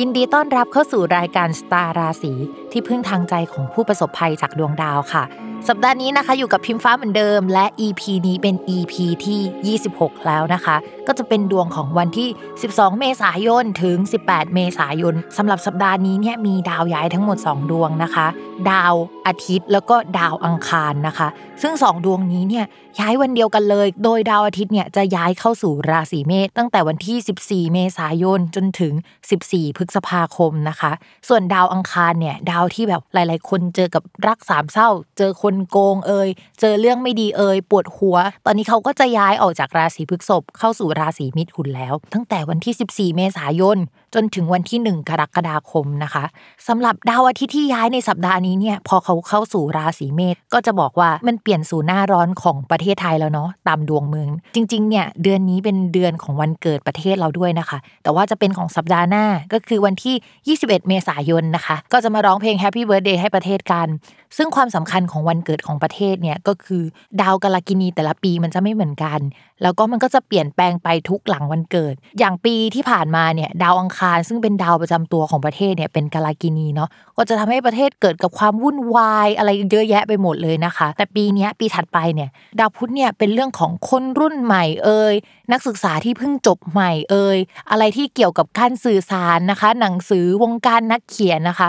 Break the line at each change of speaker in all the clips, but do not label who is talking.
ยินดีต้อนรับเข้าสู่รายการสตาร์ราศีที่พึ่งทางใจของผู้ประสบภัยจากดวงดาวค่ะ สัปดาห์นี้นะคะอยู่กับพิมฟ้าเหมือนเดิม และ EP นี้เป็น EP ที่ 26 แล้วนะคะ ก็จะเป็นดวงของวันที่ 12 เมษายนถึง 18 เมษายนสำหรับสัปดาห์นี้เนี่ยมีดาวย้ายทั้งหมด 2 ดวงนะคะ ดาวอาทิตย์แล้วก็ดาวอังคารนะคะ ซึ่ง 2 ดวงนี้เนี่ยย้ายวันเดียวกันเลย โดยดาวอาทิตย์เนี่ยจะย้ายเข้าสู่ราศีเมษตั้งแต่วันที่ 14 เมษายนจนถึง 14พฤษภาคมนะคะ ส่วนดาวอังคารเนี่ยดาวที่แบบหลาย ๆ คนเจอกับรักสามเศร้า เจอคนโกงเอ่ยเจอเรื่องไม่ดีเอ่ยปวดหัว ตอนนี้เขาก็จะย้ายออกจากราศีพฤษภเข้าสู่ราศีมิถุนแล้ว ตั้งแต่วันที่ 14 เมษายน จนถึงวันที่ 1 กรกฎาคมนะคะสำหรับดาวอาทิตย์ที่ย้ายในสัปดาห์นี้เนี่ยพอเขาเข้าสู่ราศีเมษก็จะบอกว่ามันเปลี่ยนสู่หน้าร้อนของประเทศไทยแล้วเนาะตามดวงเมือง จริงๆเนี่ยเดือนนี้เป็นเดือนของวันเกิดประเทศเราด้วยนะคะ แต่ว่าจะเป็นของสัปดาห์หน้าก็คือวันที่ 21 เมษายนนะคะ ก็จะมาร้องเพลง Happy Birthday ให้ประเทศกัน ซึ่งความสำคัญของวันเกิดของประเทศเนี่ยก็คือดาวกาลกินีแต่ละปีมันจะไม่เหมือนกัน แล้วก็มันก็จะเปลี่ยนแปลงไปทุกหลังวันเกิด อย่างปีที่ผ่านมาเนี่ยดาวอังคาร ซึ่งเป็นดาวประจำตัวของประเทศเนี่ยเป็นกาลากินีเนาะก็จะทำให้ประเทศเกิดกับความวุ่นวายอะไรเยอะแยะไปหมดเลยนะคะ แต่ปีนี้ปีถัดไปเนี่ยดาวพุธเนี่ยเป็นเรื่องของคนรุ่นใหม่เอ่ยนักศึกษาที่เพิ่งจบใหม่เอ่ยอะไรที่เกี่ยวกับการสื่อสารนะคะ หนังสือวงการนักเขียนนะคะ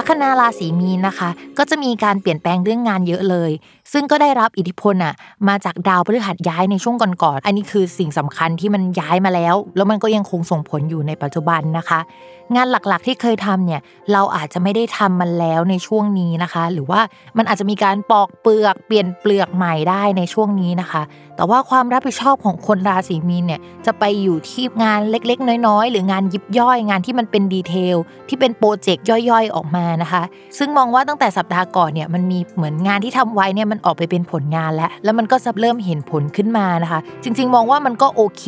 ลัคนาราศีมีนนะคะ ก็จะมีการเปลี่ยนแปลงเรื่องงานเยอะเลย ซึ่งก็ได้รับอิทธิพลอะมาจากดาวพฤหัสย้ายในช่วงก่อนๆอันนี้คือสิ่งสำคัญที่มันย้ายมาแล้ว แล้วมันก็ยังคงส่งผลอยู่ในปัจจุบันนะคะ งานหลักๆที่เคยทำเนี่ยเราอาจจะไม่ได้ทำมันแล้วในช่วงนี้นะคะ หรือว่ามันอาจจะมีการปอกเปลือกเปลี่ยนเปลือกใหม่ได้ในช่วงนี้นะคะ แต่ว่าความรับผิดชอบของคนราศีมีนเนี่ยจะไปอยู่ที่งานเล็กๆ น้อยๆ หรืองานยิบย่อยงานที่มันเป็นดีเทลที่เป็นโปรเจกต์ย่อยๆออกมานะคะ ซึ่งมองว่าตั้งแต่สัปดาห์ก่อนเนี่ยมันมีเหมือนงานที่ทำไว้เนี่ยมันออกไปเป็นผลงานแล้ว แล้วมันก็จะเริ่มเห็นผลขึ้นมานะคะ จริง ๆ มองว่ามันก็โอเค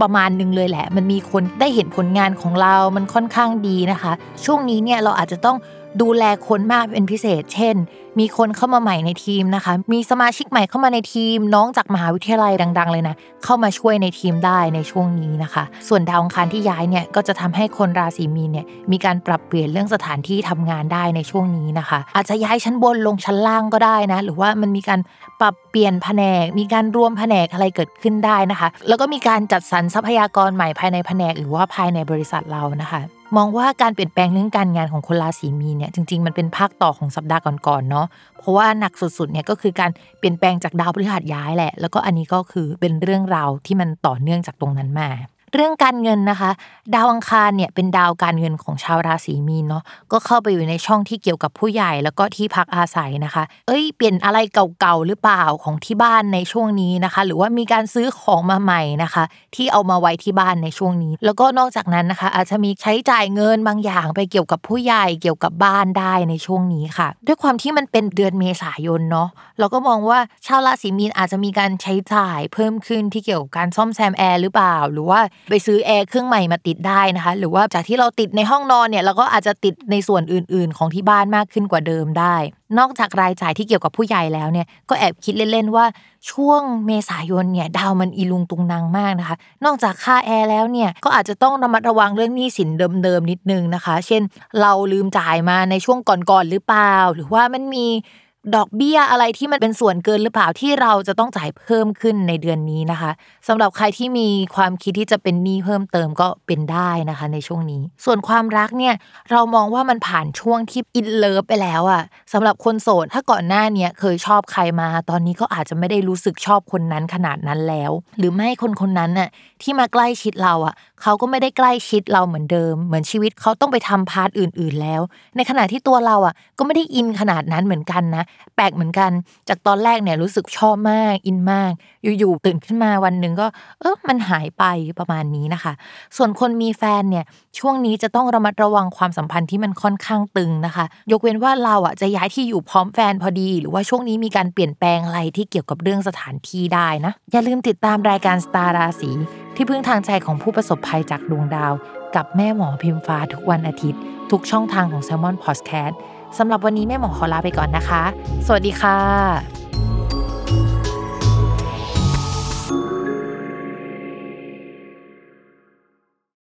ประมาณนึงเลยแหละ มันมีคนได้เห็นผลงานของเรา มันค่อนข้างดีนะคะ ช่วงนี้เนี่ยเราอาจจะต้อง ดูแลคนมากเป็นพิเศษ เช่น มีคนเข้ามาใหม่ในทีมนะคะ มีสมาชิกใหม่เข้ามาในทีม น้องจากมหาวิทยาลัยดัง ๆ เลยนะ เข้ามาช่วยในทีมได้ในช่วงนี้นะคะ ส่วนดาวอังคารที่ย้ายเนี่ยก็จะทำให้คนราศีมีนเนี่ยมีการปรับเปลี่ยนเรื่องสถานที่ทำงานได้ในช่วงนี้นะคะ อาจจะย้ายชั้นบนลงชั้นล่างก็ได้นะ หรือว่ามันมีการปรับเปลี่ยนแผนก มีการรวมแผนกอะไรเกิดขึ้นได้นะคะ แล้วก็มีการจัดสรรทรัพยากรใหม่ภายในแผนก หรือว่าภายในบริษัทเรานะคะ มองว่าการเปลี่ยนแปลงเรื่องการงานของคนราศีมีเนี่ยจริงๆมันเป็นภาคต่อของสัปดาห์ก่อนๆเนาะเพราะว่าหนักสุดๆเนี่ยก็คือการเปลี่ยนแปลงจากดาวพฤหัสย้ายแหละ แล้วก็อันนี้ก็คือเป็นเรื่องราวที่มันต่อเนื่องจากตรงนั้นมา เรื่องการเงินนะคะ ดาวอังคารเนี่ยเป็นดาวการเงินของชาวราศีมีนเนาะก็เข้าไปอยู่ในช่องที่เกี่ยวกับผู้ใหญ่แล้วก็ที่พักอาศัยนะคะ เอ้ยเปลี่ยนอะไรเก่าๆหรือเปล่าของที่บ้านในช่วงนี้นะคะ หรือว่ามีการซื้อของมาใหม่นะคะ ที่เอามาไว้ที่บ้านในช่วงนี้ แล้วก็นอกจากนั้นนะคะ อาจจะมีใช้จ่ายเงินบางอย่างไปเกี่ยวกับผู้ใหญ่เกี่ยวกับบ้านได้ในช่วงนี้ค่ะ ด้วยความที่มันเป็นเดือนเมษายนเนาะเราก็มองว่าชาวราศีมีนอาจจะมีการใช้จ่ายเพิ่มขึ้นที่เกี่ยวกับการซ่อมแซมแอร์หรือเปล่า หรือว่าไปซื้อแอร์เครื่องใหม่มาติดได้นะคะ หรือว่าจากที่เราติดในห้องนอนเนี่ยเราก็อาจจะติดในส่วนอื่น ๆ ของที่บ้านมากขึ้นกว่าเดิมได้ นอกจากรายจ่ายที่เกี่ยวกับผู้ใหญ่แล้วเนี่ยก็แอบคิดเล่น ๆ ว่าช่วงเมษายนเนี่ยดาวมันอีลุงตุงนางมากนะคะ นอกจากค่าแอร์แล้วเนี่ยก็อาจจะต้องระมัดระวังเรื่องหนี้สินเดิม ๆ นิดนึงนะคะ เช่น เราลืมจ่ายมาในช่วงก่อน ๆ หรือเปล่า หรือว่ามันมี ดอกเบี้ยอะไรที่มันเป็นส่วนเกินหรือเปล่าที่เราจะต้องจ่ายเพิ่มขึ้นในเดือนนี้นะคะสำหรับใครที่มีความคิดที่จะเป็นหนี้เพิ่มเติมก็เป็นได้นะคะ ในช่วงนี้ ส่วนความรักเนี่ยเรามองว่ามันผ่านช่วงที่ in love ไปแล้วอะสำหรับคนโสดถ้าก่อนหน้าเนี่ยเคยชอบใครมา ตอนนี้ก็อาจจะไม่ได้รู้สึกชอบคนนั้นขนาดนั้นแล้ว หรือไม่คนคนนั้นน่ะที่มาใกล้ชิดเราอะเขาก็ไม่ได้ใกล้ชิดเราเหมือนเดิม เหมือนชีวิตเขาต้องไปทำ part อื่น ๆ แล้ว ในขณะที่ตัวเราอะ ก็ไม่ได้อินขนาดนั้นเหมือนกันนะ แปลกเหมือนกัน จากตอนแรกเนี่ยรู้สึกชอบมากอินมาก อยู่ๆตื่นขึ้นมาวันหนึ่งก็ เออมันหายไปประมาณนี้นะคะ ส่วนคนมีแฟนเนี่ยช่วงนี้จะต้องระมัดระวังความสัมพันธ์ที่มันค่อนข้างตึงนะคะ ยกเว้นว่าเราอะจะย้ายที่อยู่พร้อมแฟนพอดี หรือว่าช่วงนี้มีการเปลี่ยนแปลงอะไรที่เกี่ยวกับเรื่องสถานที่ได้นะอย่าลืมติดตามรายการสตาร์ราศี ที่พึ่งทางใจของผู้ประสบภัยจากดวงดาว กับแม่หมอพิมฟ้าทุกวันอาทิตย์ ทุกช่องทางของ s ซ l m o n Podcast สำหรับวันนี้แม่หมอขอลาไปก่อนนะคะ สวัสดีค่ะ